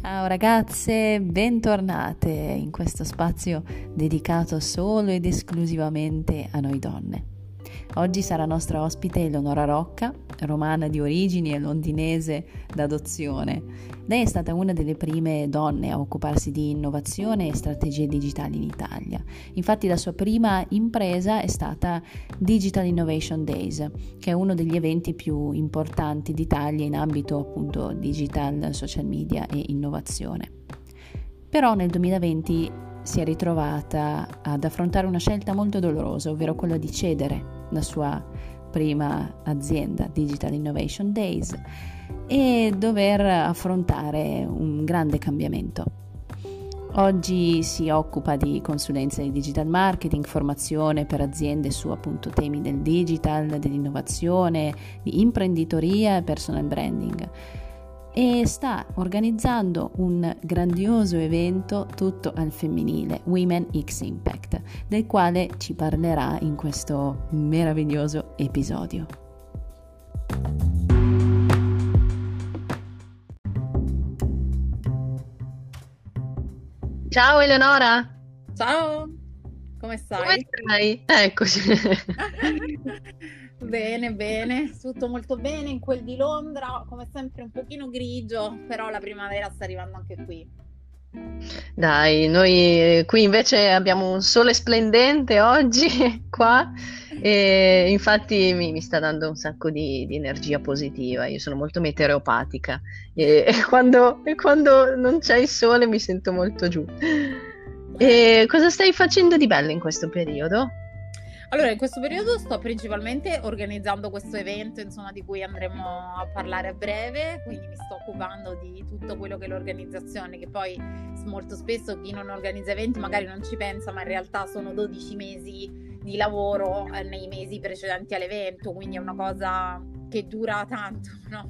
Ciao ragazze, bentornate in questo spazio dedicato solo ed esclusivamente a noi donne. Oggi sarà nostra ospite Eleonora Rocca, romana di origini e londinese d'adozione. Lei è stata una delle prime donne a occuparsi di innovazione e strategie digitali in Italia. Infatti la sua prima impresa è stata Digital Innovation Days, che è uno degli eventi più importanti d'Italia in ambito appunto digital, social media e innovazione. Però nel 2020 si è ritrovata ad affrontare una scelta molto dolorosa, ovvero quella di cedere la sua prima azienda, Digital Innovation Days, e dover affrontare un grande cambiamento. Oggi si occupa di consulenza di digital marketing, formazione per aziende su appunto temi del digital, dell'innovazione, di imprenditoria e personal branding e sta organizzando un grandioso evento tutto al femminile, Women X Impact, del quale ci parlerà in questo meraviglioso episodio. Ciao Eleonora! Ciao! Come stai? Come stai? Eccoci! Bene, bene, tutto molto bene in quel di Londra, come sempre un pochino grigio, però la primavera sta arrivando anche qui. Dai, noi qui invece abbiamo un sole splendente oggi qua e infatti mi, mi sta dando un sacco di, di, energia positiva. Io sono molto meteoropatica e, e, quando, e quando non c'è il sole mi sento molto giù. E cosa stai facendo di bello in questo periodo? Allora, in questo periodo sto principalmente organizzando questo evento, insomma, di cui andremo a parlare a breve, quindi mi sto occupando di tutto quello che è l'organizzazione, che poi molto spesso chi non organizza eventi magari non ci pensa, ma in realtà sono 12 mesi di lavoro eh, nei mesi precedenti all'evento, quindi è una cosa che dura tanto, no?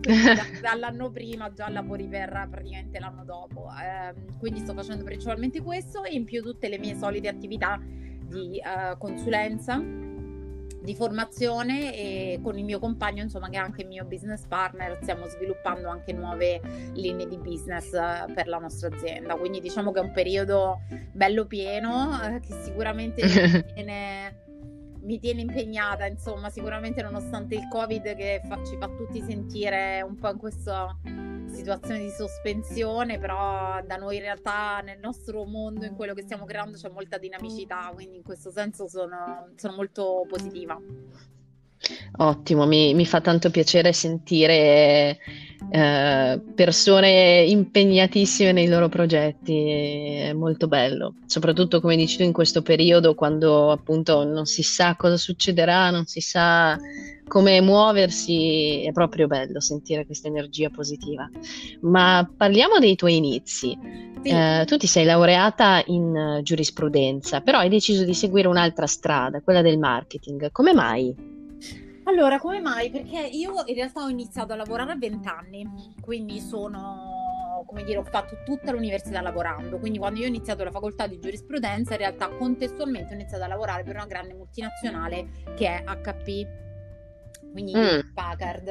da, dall'anno prima già lavori per praticamente l'anno dopo. Eh, quindi sto facendo principalmente questo e in più tutte le mie solite attività di uh, consulenza, di formazione e con il mio compagno, insomma, che è anche il mio business partner, stiamo sviluppando anche nuove linee di business uh, per la nostra azienda. Quindi diciamo che è un periodo bello pieno uh, che sicuramente viene mi tiene impegnata, insomma, sicuramente nonostante il Covid che fa, ci fa tutti sentire un po' in questa situazione di sospensione, però da noi in realtà nel nostro mondo, in quello che stiamo creando, c'è molta dinamicità, quindi in questo senso sono, sono molto positiva. Ottimo, mi, mi, fa tanto piacere sentire eh, persone impegnatissime nei loro progetti, è molto bello, soprattutto come dici tu in questo periodo quando appunto non si sa cosa succederà, non si sa come muoversi, è proprio bello sentire questa energia positiva. Ma parliamo dei tuoi inizi. Sì. Eh, tu ti sei laureata in giurisprudenza, però hai deciso di seguire un'altra strada, quella del marketing. Come mai? Allora, come mai? Perché io in realtà ho iniziato a lavorare a 20 anni, quindi sono, come dire, ho fatto tutta l'università lavorando, quindi quando io ho iniziato la facoltà di giurisprudenza, in realtà contestualmente ho iniziato a lavorare per una grande multinazionale che è HP, quindi mm. Packard.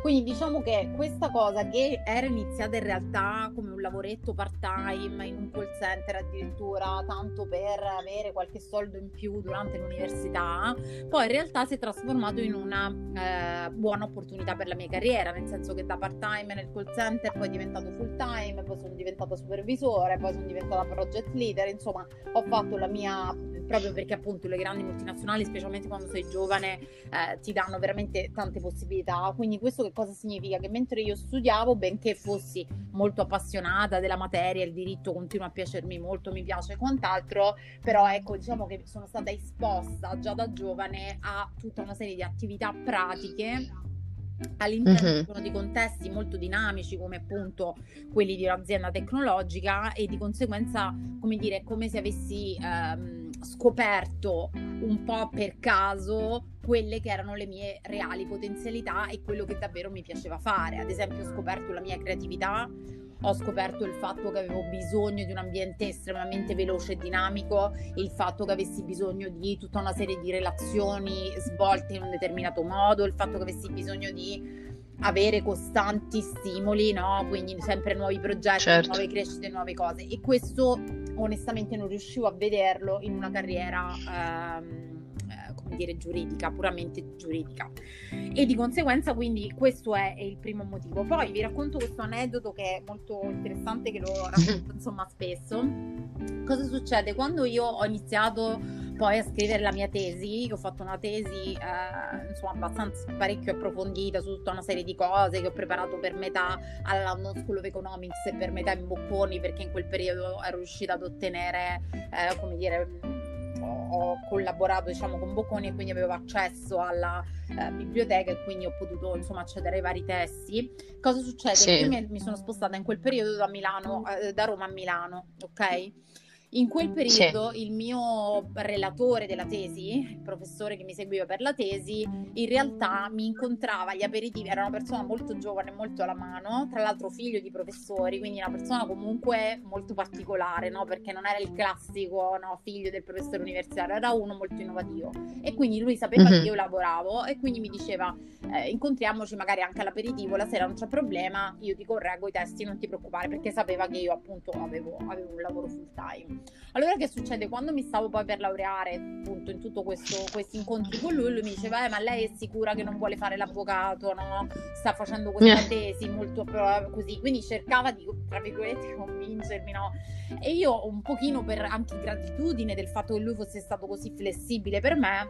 Quindi diciamo che questa cosa che era iniziata in realtà come un lavoretto part time in un call center addirittura, tanto per avere qualche soldo in più durante l'università, poi in realtà si è trasformato in una eh, buona opportunità per la mia carriera, nel senso che da part time nel call center poi è diventato full time, poi sono diventata supervisore, poi sono diventata project leader, insomma ho fatto la mia proprio perché appunto le grandi multinazionali, specialmente quando sei giovane, eh, ti danno veramente tante possibilità. Quindi questo che cosa significa? Che mentre io studiavo, benché fossi molto appassionata della materia, il diritto continua a piacermi molto, mi piace e quant'altro, però ecco, diciamo che sono stata esposta già da giovane a tutta una serie di attività pratiche all'interno uh-huh. di contesti molto dinamici come appunto quelli di un'azienda tecnologica e di conseguenza come dire come se avessi ehm, scoperto un po' per caso quelle che erano le mie reali potenzialità e quello che davvero mi piaceva fare ad esempio ho scoperto la mia creatività ho scoperto il fatto che avevo bisogno di un ambiente estremamente veloce e dinamico, il fatto che avessi bisogno di tutta una serie di relazioni svolte in un determinato modo, il fatto che avessi bisogno di avere costanti stimoli, no? Quindi sempre nuovi progetti, certo. nuove crescite, nuove cose. E questo onestamente non riuscivo a vederlo in una carriera. Ehm, come dire, giuridica, puramente giuridica. E di conseguenza, quindi, questo è, è, il primo motivo. Poi vi racconto questo aneddoto che è molto interessante, che lo racconto insomma spesso. Cosa succede? Quando io ho iniziato poi a scrivere la mia tesi, ho fatto una tesi eh, insomma abbastanza parecchio approfondita su tutta una serie di cose che ho preparato per metà alla London School of Economics e per metà in Bocconi perché in quel periodo ero riuscita ad ottenere, eh, come dire, ho collaborato diciamo con Bocconi e quindi avevo accesso alla eh, biblioteca e quindi ho potuto insomma accedere ai vari testi. Cosa succede? Sì. Mi, sono spostata in quel periodo da Milano, eh, da Roma a Milano, ok? In quel periodo sì. il mio relatore della tesi, il professore che mi seguiva per la tesi, in realtà mi incontrava agli aperitivi, era una persona molto giovane, molto alla mano, tra l'altro figlio di professori, quindi una persona comunque molto particolare, no? perché non era il classico no? figlio del professore universitario, era uno molto innovativo. E quindi lui sapeva mm-hmm. che io lavoravo e quindi mi diceva eh, incontriamoci magari anche all'aperitivo, la sera non c'è problema, io ti correggo i testi, non ti preoccupare, perché sapeva che io appunto avevo, avevo un lavoro full time. Allora che succede? Quando mi stavo poi per laureare, appunto, in tutto questo, questi incontri con lui, lui mi diceva, eh, ma lei è sicura che non vuole fare l'avvocato, no? Sta facendo questa tesi molto così, quindi cercava di, tra virgolette, convincermi, no? E io un pochino per anche gratitudine del fatto che lui fosse stato così flessibile per me,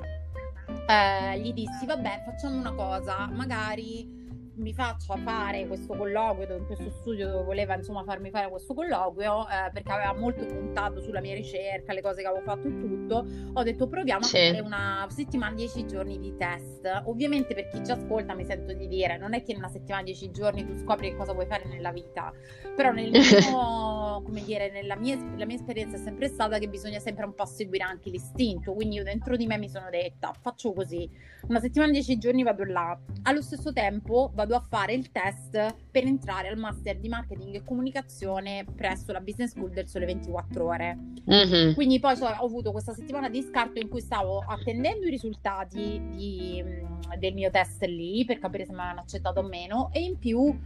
eh, gli dissi, vabbè, facciamo una cosa, magari mi faccia fare questo colloquio in questo studio dove voleva insomma farmi fare questo colloquio eh, perché aveva molto puntato sulla mia ricerca, le cose che avevo fatto e tutto, ho detto proviamo sì. a fare una settimana 10 giorni di test. Ovviamente per chi ci ascolta mi sento di dire, non è che in una settimana 10 giorni tu scopri che cosa vuoi fare nella vita, però nel mio, come dire, nella mia, la mia esperienza è sempre stata che bisogna sempre un po' seguire anche l'istinto, quindi io dentro di me mi sono detta faccio così, una settimana 10 giorni vado là, allo stesso tempo vado vado a fare il test per entrare al master di marketing e comunicazione presso la Business School del Sole 24 Ore. Mm-hmm. Quindi poi so, ho avuto questa settimana di scarto in cui stavo attendendo i risultati di, mm, del mio test lì per capire se mi avevano accettato o meno e in più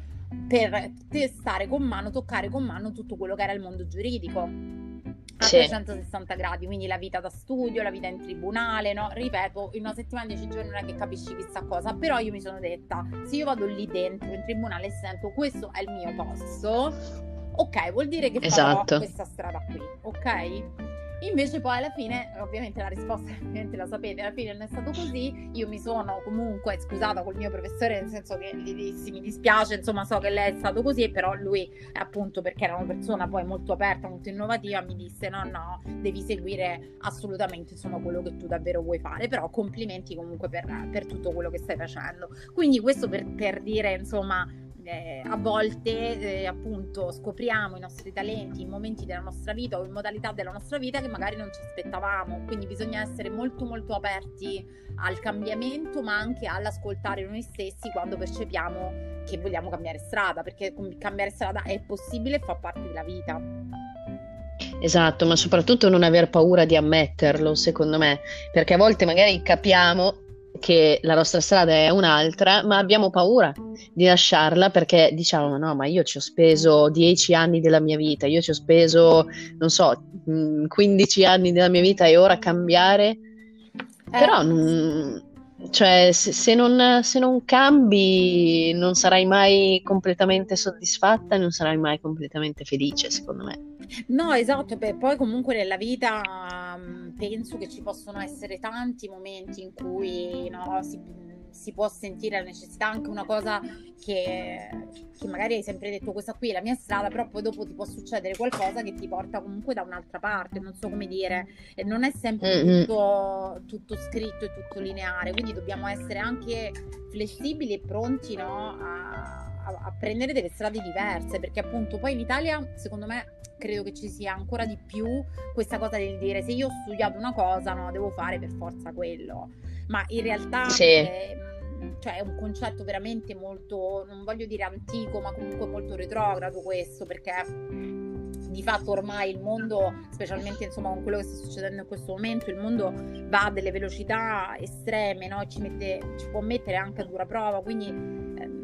per testare con mano, toccare con mano tutto quello che era il mondo giuridico a sì. 360 gradi, quindi la vita da studio, la vita in tribunale, no? Ripeto, in una settimana, dieci giorni non è che capisci chissà cosa, però io mi sono detta, se io vado lì dentro in tribunale e sento questo è il mio posto, ok, vuol dire che esatto. farò questa strada qui, ok? Invece poi alla fine, ovviamente la risposta ovviamente la sapete, alla fine non è stato così, io mi sono comunque scusata col mio professore nel senso che gli dissi mi dispiace, insomma so che lei è stato così, però lui appunto perché era una persona poi molto aperta, molto innovativa, mi disse no no, devi seguire assolutamente insomma quello che tu davvero vuoi fare, però complimenti comunque per, per tutto quello che stai facendo. Quindi questo per, per dire insomma eh, a volte eh, appunto scopriamo i nostri talenti in momenti della nostra vita o in modalità della nostra vita che magari non ci aspettavamo, quindi bisogna essere molto molto aperti al cambiamento ma anche all'ascoltare noi stessi quando percepiamo che vogliamo cambiare strada, perché cambiare strada è possibile e fa parte della vita. Esatto, ma soprattutto non aver paura di ammetterlo, secondo me, perché a volte magari capiamo che la nostra strada è un'altra, ma abbiamo paura di lasciarla perché diciamo no, ma io ci ho speso dieci anni della mia vita, io ci ho speso, non so, 15 mm, anni della mia vita e ora cambiare. Eh. Però mm, cioè, se, se, non, se, non, cambi non sarai mai completamente soddisfatta, non sarai mai completamente felice, secondo me. No, esatto, beh, poi comunque nella vita um, penso che ci possono essere tanti momenti in cui no, si, si, può sentire la necessità, anche una cosa che, che, magari hai sempre detto questa qui è la mia strada, però poi dopo ti può succedere qualcosa che ti porta comunque da un'altra parte, non so come dire, e non è sempre tutto, tutto, scritto e tutto lineare, quindi dobbiamo essere anche flessibili e pronti no, a a, a, prendere delle strade diverse, perché appunto poi in Italia, secondo me, credo che ci sia ancora di più questa cosa del dire se io ho studiato una cosa, no, devo fare per forza quello. Ma in realtà sì. è, cioè, è un concetto veramente molto, non voglio dire antico, ma comunque molto retrogrado questo, perché di fatto ormai il mondo, specialmente insomma con quello che sta succedendo in questo momento, il mondo va a delle velocità estreme, no? ci, mette, ci può mettere anche a dura prova, quindi ehm,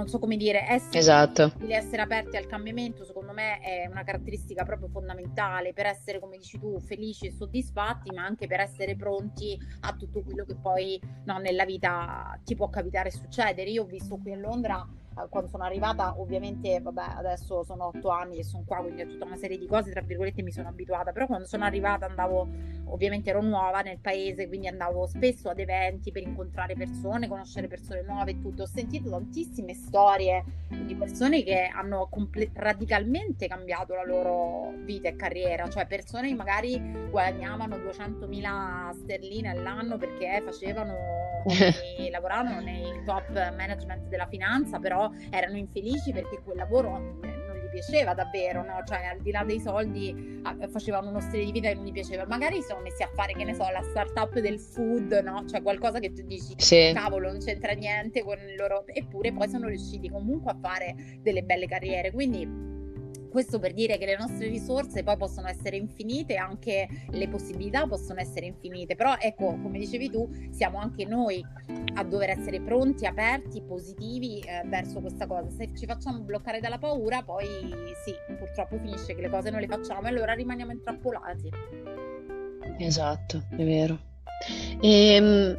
non so come dire, essere, esatto. essere aperti al cambiamento secondo me è una caratteristica proprio fondamentale per essere, come dici tu, felici e soddisfatti, ma anche per essere pronti a tutto quello che poi no, nella vita ti può capitare e succedere. Io ho visto qui a Londra quando sono arrivata, ovviamente, vabbè, adesso sono otto anni che sono qua, quindi ho tutta una serie di cose, tra virgolette, mi sono abituata, però quando sono arrivata andavo, ovviamente ero nuova nel paese, quindi andavo spesso ad eventi per incontrare persone, conoscere persone nuove e tutto. Ho sentito tantissime storie di persone che hanno comple- radicalmente cambiato la loro vita e carriera, cioè persone che magari guadagnavano 200.000 sterline all'anno perché facevano, lavoravano nei top management della finanza, però erano infelici perché quel lavoro non gli piaceva davvero, no? Cioè, al di là dei soldi, ah, facevano uno stile di vita che non gli piaceva. Magari sono messi a fare, che ne so, la startup del food, no? Cioè, qualcosa che tu dici, sì. cavolo, non c'entra niente con il loro... Eppure poi sono riusciti comunque a fare delle belle carriere. Quindi questo per dire che le nostre risorse poi possono essere infinite, anche le possibilità possono essere infinite, però ecco, come dicevi tu, siamo anche noi a dover essere pronti, aperti, positivi eh, verso questa cosa. Se ci facciamo bloccare dalla paura, poi sì, purtroppo finisce che le cose non le facciamo e allora rimaniamo intrappolati. Esatto, è vero. E, ehm,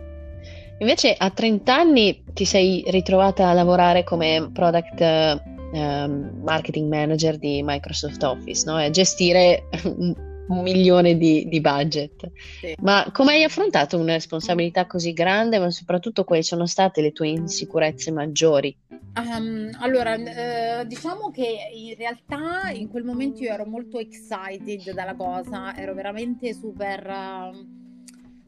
invece a 30 anni ti sei ritrovata a lavorare come product um, marketing manager di Microsoft Office, no? E gestire un, un milione di, di budget. Sì. Ma come hai affrontato una responsabilità così grande, ma soprattutto quali sono state le tue insicurezze maggiori? Um, allora, eh, diciamo che in realtà in quel momento io ero molto excited dalla cosa, ero veramente super... Uh,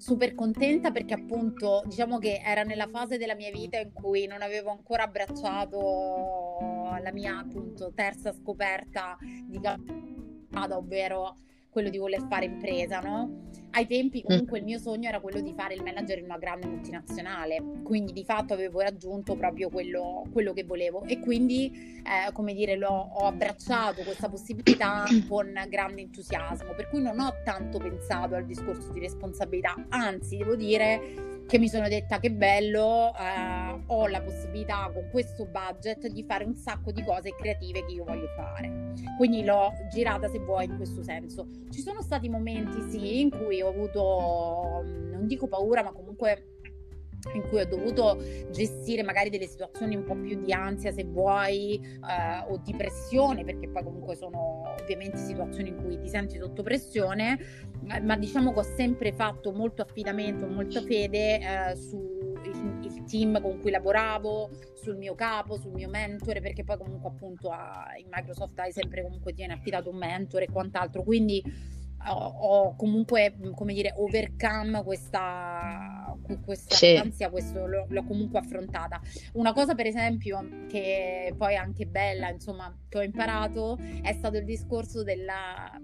super contenta perché appunto diciamo che era nella fase della mia vita in cui non avevo ancora abbracciato la mia appunto terza scoperta di strada, ovvero quello di voler fare impresa, no? Ai tempi mm. comunque il mio sogno era quello di fare il manager in una grande multinazionale, quindi di fatto avevo raggiunto proprio quello, quello che volevo e quindi, eh, come dire, ho abbracciato questa possibilità con grande entusiasmo, per cui non ho tanto pensato al discorso di responsabilità, anzi devo dire che mi sono detta che bello, eh, ho la possibilità con questo budget di fare un sacco di cose creative che io voglio fare. Quindi l'ho girata se vuoi in questo senso. Ci sono stati momenti sì in cui ho avuto, non dico paura, ma comunque in cui ho dovuto gestire magari delle situazioni un po' più di ansia se vuoi eh, o di pressione perché poi comunque sono ovviamente situazioni in cui ti senti sotto pressione ma diciamo che ho sempre fatto molto affidamento, molta fede eh, sul team con cui lavoravo, sul mio capo, sul mio mentore perché poi comunque appunto a, in Microsoft hai sempre comunque tiene affidato un mentore e quant'altro. Quindi ho, ho comunque, come dire, overcome questa, questa sì. ansia, questo l'ho, l'ho, comunque affrontata. Una cosa, per esempio, che poi è anche bella, insomma, che ho imparato è stato il discorso del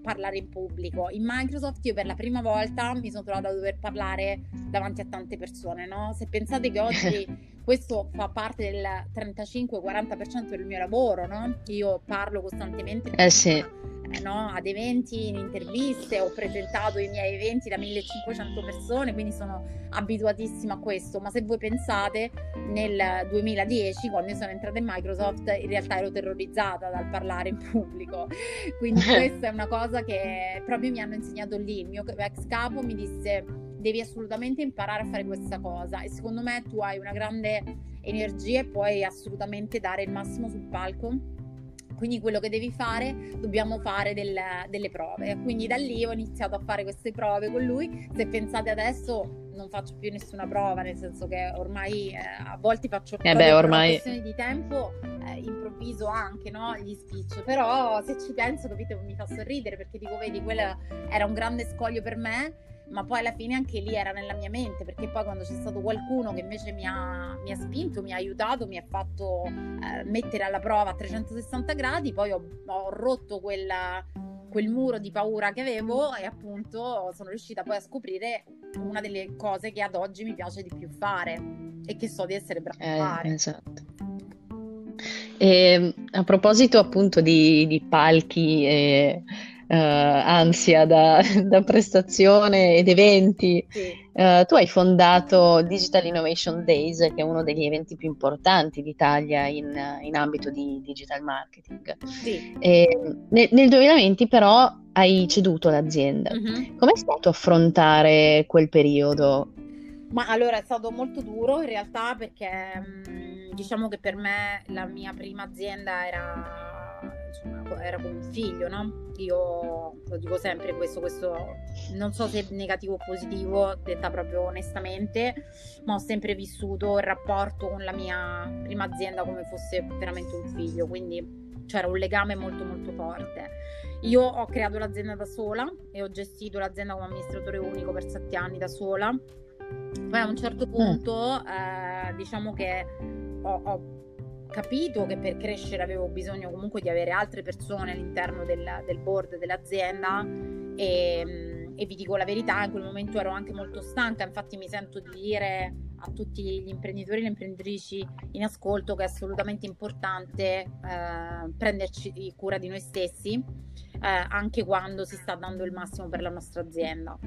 parlare in pubblico. In Microsoft io per la prima volta mi sono trovata a dover parlare davanti a tante persone, no? Se pensate che oggi questo fa parte del 35-40% del mio lavoro, no? Io parlo costantemente. Eh sì no? ad eventi, in interviste, ho presentato i miei eventi da 1500 persone, quindi sono abituatissima a questo, ma se voi pensate nel 2010, quando io sono entrata in Microsoft, in realtà ero terrorizzata dal parlare in pubblico, quindi questa è una cosa che proprio mi hanno insegnato lì, il mio ex capo mi disse devi assolutamente imparare a fare questa cosa e secondo me tu hai una grande energia e puoi assolutamente dare il massimo sul palco quindi quello che devi fare, dobbiamo fare del, delle prove. Quindi da lì ho iniziato a fare queste prove con lui. Se pensate adesso non faccio più nessuna prova, nel senso che ormai eh, a volte faccio eh beh, ormai... per questione di tempo, eh, improvviso anche no, gli speech, però se ci penso capite mi fa sorridere perché dico vedi quello era un grande scoglio per me ma poi alla fine anche lì era nella mia mente, perché poi quando c'è stato qualcuno che invece mi ha, mi ha spinto, mi ha aiutato, mi ha fatto eh, mettere alla prova a 360 gradi, poi ho, ho rotto quella, quel muro di paura che avevo e appunto sono riuscita poi a scoprire una delle cose che ad oggi mi piace di più fare e che so di essere brava eh, a fare. Esatto. E, a proposito appunto di, di palchi e uh, ansia da, da, prestazione ed eventi. Sì. Uh, tu hai fondato Digital Innovation Days, che è uno degli eventi più importanti d'Italia in, in ambito di digital marketing. Sì. Nel, nel, 2020 però hai ceduto l'azienda. Mm-hmm. Com'è stato affrontare quel periodo? Ma allora è stato molto duro in realtà perché mm, diciamo che per me la mia prima azienda era, insomma, era come un figlio, no? Io lo dico sempre questo, questo non so se negativo o positivo, detta proprio onestamente, ma ho sempre vissuto il rapporto con la mia prima azienda come fosse veramente un figlio, quindi c'era un legame molto molto forte. Io ho creato l'azienda da sola e ho gestito l'azienda come amministratore unico per sette anni da sola poi a un certo mm. punto, eh, diciamo che ho, ho, capito che per crescere avevo bisogno comunque di avere altre persone all'interno del, del board dell'azienda e, mm, e, vi dico la verità, in quel momento ero anche molto stanca, infatti mi sento di dire a tutti gli imprenditori e le imprenditrici in ascolto che è assolutamente importante eh, prenderci cura di noi stessi eh, anche quando si sta dando il massimo per la nostra azienda.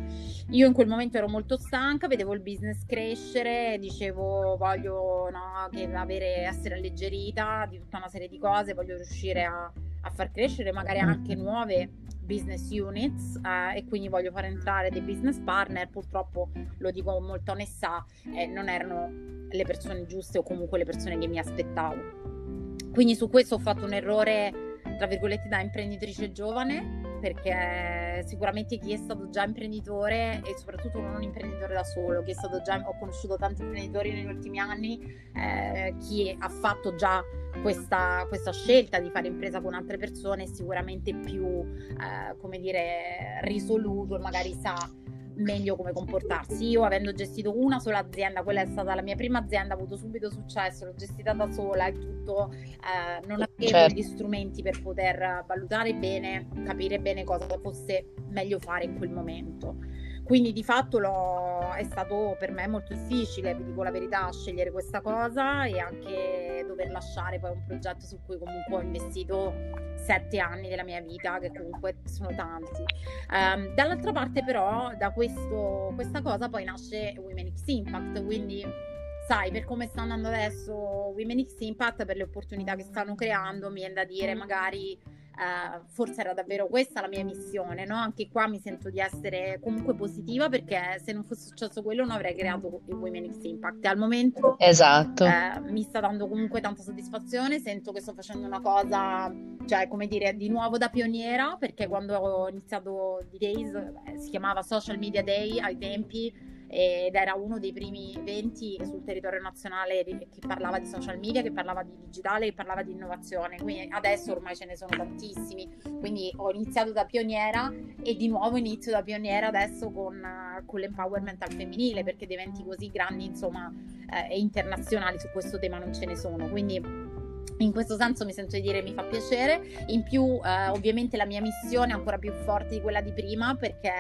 Io in quel momento ero molto stanca, vedevo il business crescere, dicevo voglio no, avere, essere alleggerita di tutta una serie di cose, voglio riuscire a, a far crescere magari anche nuove business units eh, e quindi voglio far entrare dei business partner. Purtroppo lo dico con molta onestà eh, non erano le persone giuste o comunque le persone che mi aspettavo. Quindi su questo ho fatto un errore tra virgolette da imprenditrice giovane perché sicuramente chi è stato già imprenditore e soprattutto non un imprenditore da solo, chi è stato già, ho conosciuto tanti imprenditori negli ultimi anni, eh, chi ha fatto già questa, questa, scelta di fare impresa con altre persone è sicuramente più, eh, come dire, risoluto magari sa meglio come comportarsi. Io avendo gestito una sola azienda, quella è stata la mia prima azienda, ho avuto subito successo, l'ho gestita da sola e tutto, eh, non avevo certo. gli strumenti per poter valutare bene, capire bene cosa fosse meglio fare in quel momento. Quindi di fatto è stato per me molto difficile, vi dico la verità, scegliere questa cosa e anche dover lasciare poi un progetto su cui comunque ho investito sette anni della mia vita, che comunque sono tanti. Um, dall'altra parte però da questo, questa cosa poi nasce Women X Impact, quindi sai, per come sta andando adesso Women X Impact, per le opportunità che stanno creando, mi viene da dire magari Uh, forse era davvero questa la mia missione, no? Anche qua mi sento di essere comunque positiva perché se non fosse successo quello non avrei creato il Women X Impact. Al momento esatto. uh, mi sta dando comunque tanta soddisfazione, sento che sto facendo una cosa, cioè come dire, di nuovo da pioniera perché quando ho iniziato D-Days eh, si chiamava Social Media Day ai tempi ed era uno dei primi eventi sul territorio nazionale che parlava di social media, che parlava di digitale, che parlava di innovazione. Quindi adesso ormai ce ne sono tantissimi. Quindi ho iniziato da pioniera e di nuovo inizio da pioniera adesso con, con l'empowerment al femminile, perché di eventi così grandi, insomma, eh, e internazionali su questo tema non ce ne sono. Quindi in questo senso mi sento di dire mi fa piacere. In più, eh, ovviamente, la mia missione è ancora più forte di quella di prima perché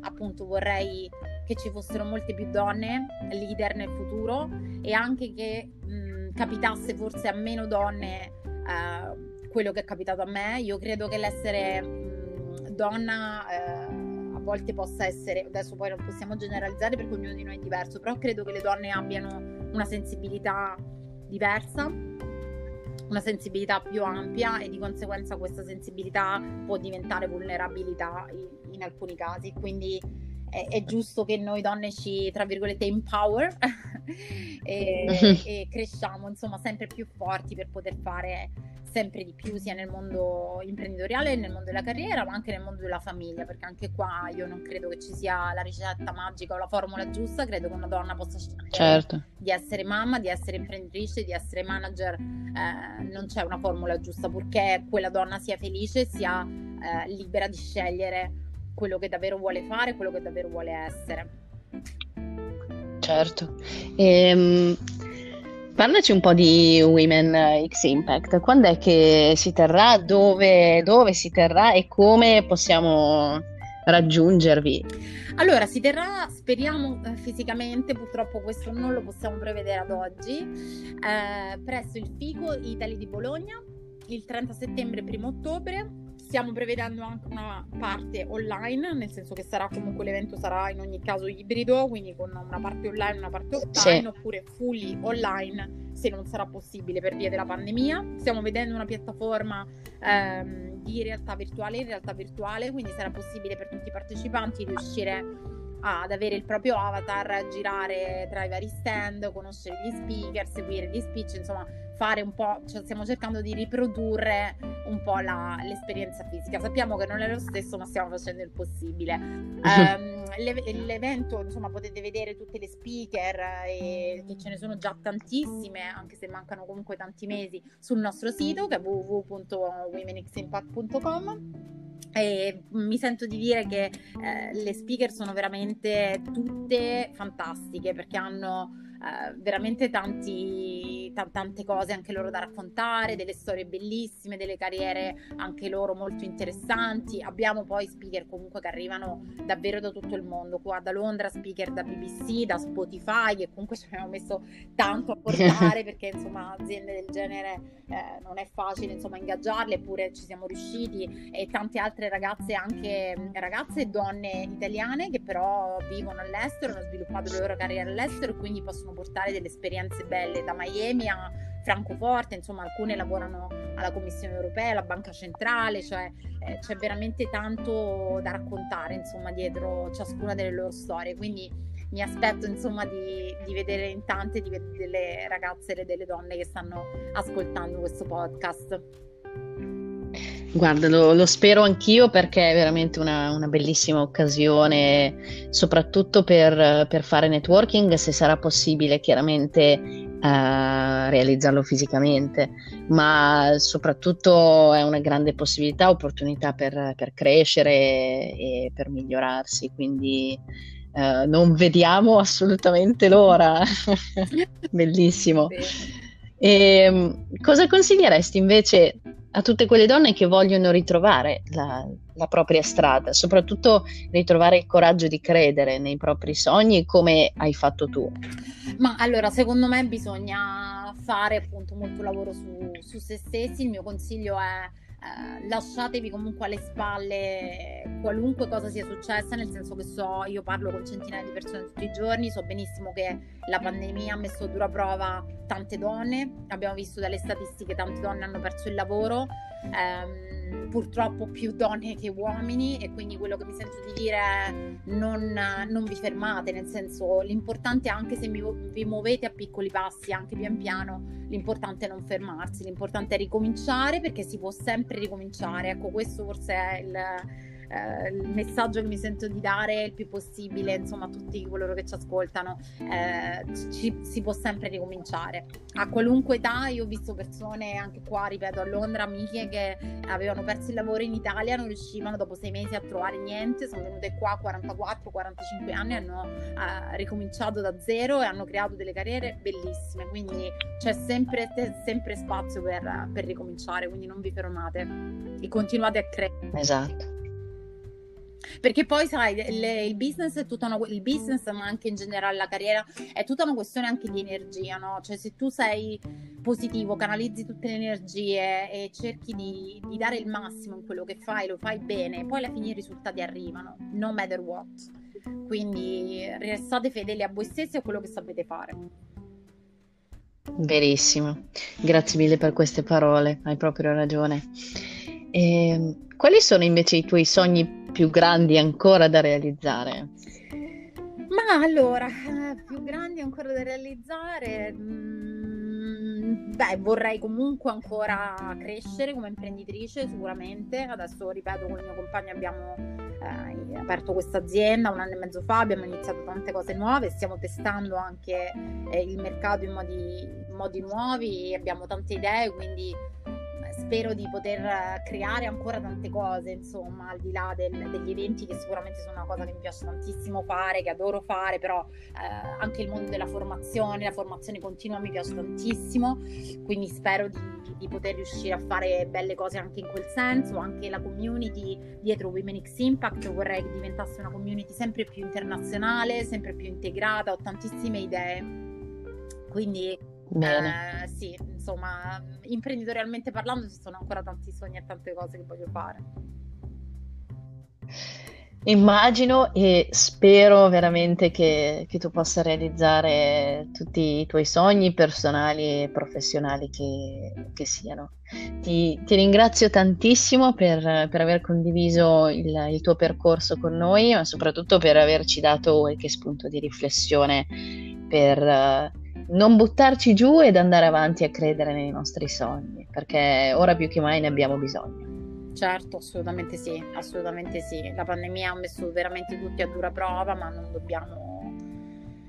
appunto vorrei che ci fossero molte più donne leader nel futuro e anche che mh, capitasse forse a meno donne eh, quello che è capitato a me. Io credo che l'essere mh, donna eh, a volte possa essere, adesso poi non possiamo generalizzare perché ognuno di noi è diverso, però credo che le donne abbiano una sensibilità diversa una sensibilità più ampia e di conseguenza questa sensibilità può diventare vulnerabilità in, in alcuni casi. Quindi è, è, giusto che noi donne ci, tra virgolette, empower e, e, cresciamo insomma sempre più forti per poter fare sempre di più sia nel mondo imprenditoriale, nel mondo della carriera, ma anche nel mondo della famiglia, perché anche qua io non credo che ci sia la ricetta magica o la formula giusta, credo che una donna possa scegliere certo. di essere mamma, di essere imprenditrice, di essere manager, eh, non c'è una formula giusta, purché quella donna sia felice, sia eh, libera di scegliere quello che davvero vuole fare, quello che davvero vuole essere. Certo. Ehm, parlaci un po' di Women X Impact. Quando è che si terrà? Dove, dove si terrà e come possiamo raggiungervi? Allora, si terrà, speriamo eh, fisicamente, purtroppo questo non lo possiamo prevedere ad oggi, eh, presso il FICO Italy di Bologna, il 30 settembre e 1 ottobre stiamo prevedendo anche una parte online, nel senso che sarà comunque l'evento sarà in ogni caso ibrido, quindi con una parte online e una parte offline, sì. oppure fully online se non sarà possibile per via della pandemia. Stiamo vedendo una piattaforma ehm, di realtà virtuale in realtà virtuale, quindi sarà possibile per tutti i partecipanti riuscire ad avere il proprio avatar, girare tra i vari stand, conoscere gli speaker, seguire gli speech, insomma fare un po', cioè stiamo cercando di riprodurre un po' la, l'esperienza fisica. Sappiamo che non è lo stesso, ma stiamo facendo il possibile. um, l'evento, insomma, potete vedere tutte le speaker, e, che ce ne sono già tantissime, anche se mancano comunque tanti mesi, sul nostro sito che è www.womenximpact.com. E mi sento di dire che eh, le speaker sono veramente tutte fantastiche perché hanno eh, veramente tanti, t- tante cose anche loro da raccontare, delle storie bellissime, delle carriere anche loro molto interessanti. Abbiamo poi speaker comunque che arrivano davvero da tutto il mondo, qua da Londra, speaker da BBC, da Spotify, e comunque ci abbiamo messo tanto a portare perché insomma aziende del genere eh, non è facile insomma ingaggiarle, eppure ci siamo riusciti e tante altre ragazze, anche ragazze e donne italiane che però vivono all'estero, hanno sviluppato le loro carriere all'estero e quindi possono possono portare delle esperienze belle da Miami a Francoforte, insomma alcune lavorano alla Commissione europea, alla Banca Centrale, cioè eh, c'è veramente tanto da raccontare insomma dietro ciascuna delle loro storie, quindi mi aspetto insomma di, di vedere in tante di, delle ragazze e delle donne che stanno ascoltando questo podcast. Guarda, lo, lo, spero anch'io perché è veramente una, una bellissima occasione, soprattutto per, per, fare networking, se sarà possibile chiaramente uh, realizzarlo fisicamente, ma soprattutto è una grande possibilità, opportunità per, per crescere e per migliorarsi, quindi uh, non vediamo assolutamente l'ora. Bellissimo. E, ehm, cosa consiglieresti invece a tutte quelle donne che vogliono ritrovare la, la, propria strada, soprattutto ritrovare il coraggio di credere nei propri sogni come hai fatto tu? Ma allora, secondo me bisogna fare appunto molto lavoro su, su se stessi. Il mio consiglio è eh, lasciatevi comunque alle spalle qualunque cosa sia successa, nel senso che so, io parlo con centinaia di persone tutti i giorni, so benissimo che la pandemia ha messo a dura prova tante donne, abbiamo visto dalle statistiche tante donne hanno perso il lavoro. Ehm, purtroppo più donne che uomini e quindi quello che mi sento di dire è non, non vi fermate, nel senso l'importante anche se mi, vi muovete a piccoli passi, anche pian piano, l'importante è non fermarsi, l'importante è ricominciare perché si può sempre ricominciare, ecco questo forse è il eh, il messaggio che mi sento di dare il più possibile insomma a tutti coloro che ci ascoltano eh, ci, si può sempre ricominciare. A qualunque età io ho visto persone anche qua ripeto a Londra amiche che avevano perso il lavoro in Italia non riuscivano dopo sei mesi a trovare niente sono venute qua a 44-45 anni hanno eh, ricominciato da zero e hanno creato delle carriere bellissime. Quindi c'è sempre, sempre spazio per, per ricominciare quindi non vi fermate e continuate a credere esatto perché poi, sai, le, il business è tutta una, il business, ma anche in generale la carriera, è tutta una questione anche di energia, no? Cioè, se tu sei positivo, canalizzi tutte le energie e cerchi di, di dare il massimo in quello che fai, lo fai bene, poi alla fine i risultati arrivano, no matter what. Quindi restate fedeli a voi stessi e a quello che sapete fare. Verissimo, grazie mille per queste parole, hai proprio ragione. E, ehm, quali sono invece i tuoi sogni più grandi ancora da realizzare? Ma allora, eh, più grandi ancora da realizzare, mm, beh, vorrei comunque ancora crescere come imprenditrice sicuramente. Adesso, ripeto, con il mio compagno abbiamo eh, aperto questa azienda un anno e mezzo fa, abbiamo iniziato tante cose nuove, stiamo testando anche eh, il mercato in modi, in modi nuovi, abbiamo tante idee, quindi spero di poter eh, creare ancora tante cose, insomma, al di là del, degli eventi che sicuramente sono una cosa che mi piace tantissimo fare, che adoro fare, però eh, anche il mondo della formazione, la formazione continua mi piace tantissimo, quindi spero di, di, poter riuscire a fare belle cose anche in quel senso, anche la community dietro Women X Impact vorrei che diventasse una community sempre più internazionale, sempre più integrata, ho tantissime idee. Quindi eh, sì, insomma, imprenditorialmente parlando ci sono ancora tanti sogni e tante cose che voglio fare. Immagino e spero veramente che, che tu possa realizzare tutti i tuoi sogni personali e professionali che, che siano. Ti, ti, ringrazio tantissimo per, per aver condiviso il, il, tuo percorso con noi, ma soprattutto per averci dato qualche spunto di riflessione per non buttarci giù ed andare avanti a credere nei nostri sogni, perché ora più che mai ne abbiamo bisogno. Certo, assolutamente sì, assolutamente sì. La pandemia ha messo veramente tutti a dura prova, ma non dobbiamo,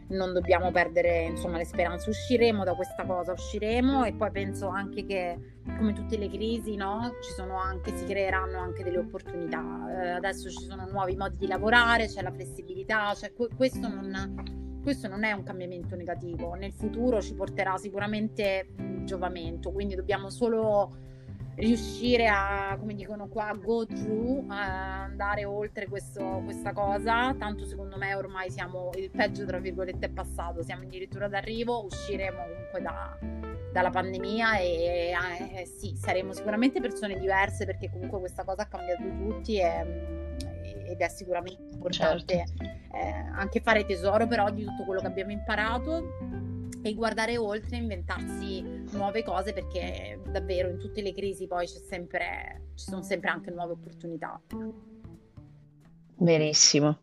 non dobbiamo perdere insomma, le speranze. Usciremo da questa cosa, usciremo e poi penso anche che come tutte le crisi, no? Anche, si creeranno anche delle opportunità. Eh, adesso ci sono nuovi modi di lavorare, c'è la flessibilità, cioè, questo non, questo non è un cambiamento negativo, nel futuro ci porterà sicuramente giovamento, quindi dobbiamo solo riuscire a, come dicono qua, go through, a andare oltre questo, questa cosa. Tanto secondo me ormai siamo, il peggio tra virgolette è passato, siamo addirittura d'arrivo, usciremo comunque da, dalla pandemia e eh, sì, saremo sicuramente persone diverse perché comunque questa cosa ha cambiato tutti e, ed è sicuramente importante certo. eh, anche fare tesoro però di tutto quello che abbiamo imparato e guardare oltre, inventarsi nuove cose perché davvero in tutte le crisi poi c'è sempre, ci sono sempre anche nuove opportunità. Benissimo.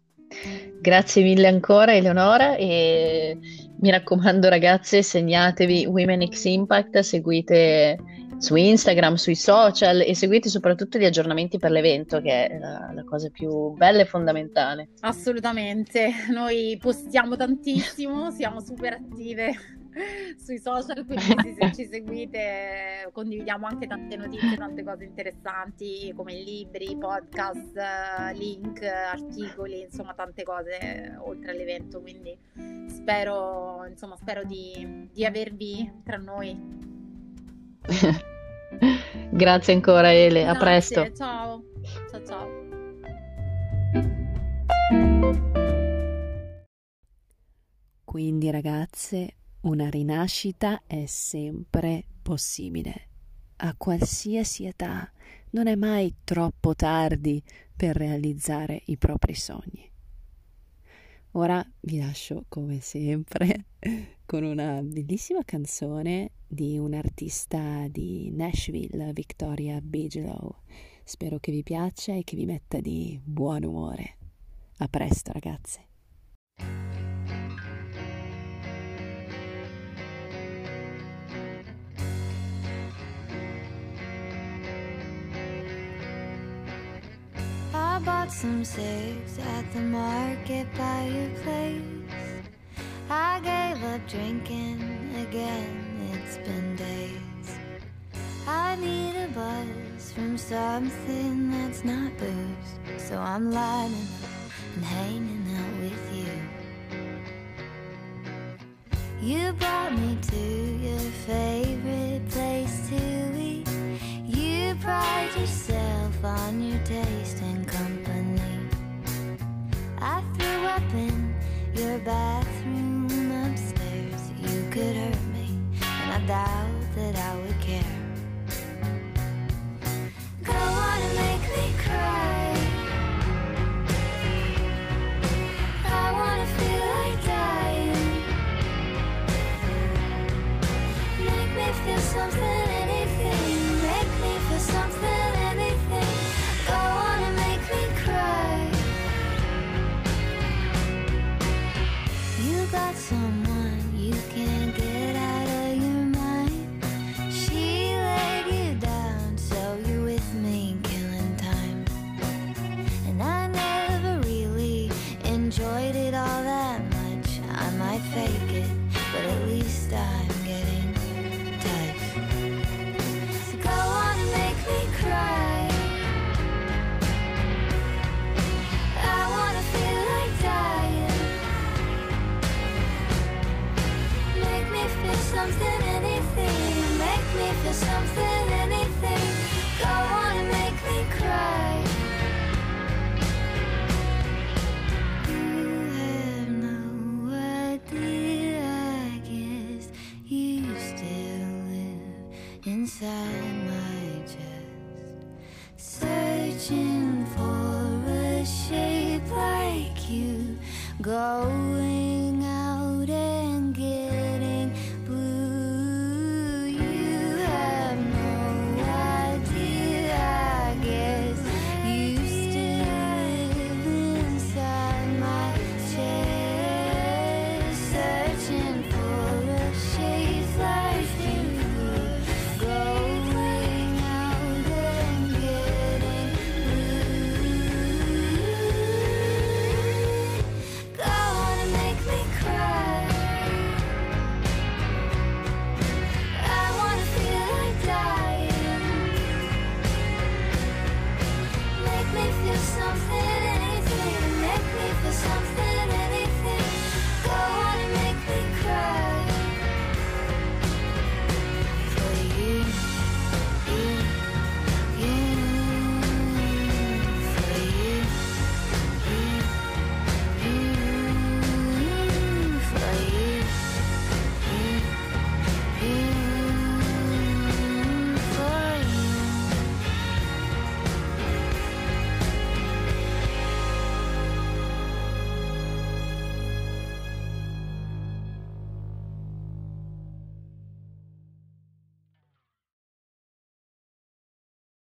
Grazie mille ancora Eleonora e mi raccomando ragazze segnatevi Women X Impact, seguite su Instagram, sui social e seguite soprattutto gli aggiornamenti per l'evento che è la, la, cosa più bella e fondamentale. Assolutamente, noi postiamo tantissimo, siamo super attive sui social, quindi se ci seguite condividiamo anche tante notizie, tante cose interessanti come libri, podcast, link, articoli, insomma tante cose oltre all'evento, quindi spero, insomma, spero di, di avervi tra noi. Grazie ancora Ele, Grazie, a presto. Ciao, ciao ciao. Quindi ragazze, una rinascita è sempre possibile, a qualsiasi età. Non è mai troppo tardi per realizzare i propri sogni. Ora vi lascio come sempre con una bellissima canzone di un'artista di Nashville, Victoria Bigelow. Spero che vi piaccia e che vi metta di buon umore. A presto ragazze. Bought some cigs at the market by your place. I gave up drinking again, it's been days. I need a buzz from something that's not booze. So I'm lining up and hanging out with you. You brought me to your favorite place to eat. You pride yourself on your taste and company. I threw up in your bathroom upstairs. You could hurt me, and I doubt that I would care. Go on and make me cry. I wanna feel like dying. Make me feel something,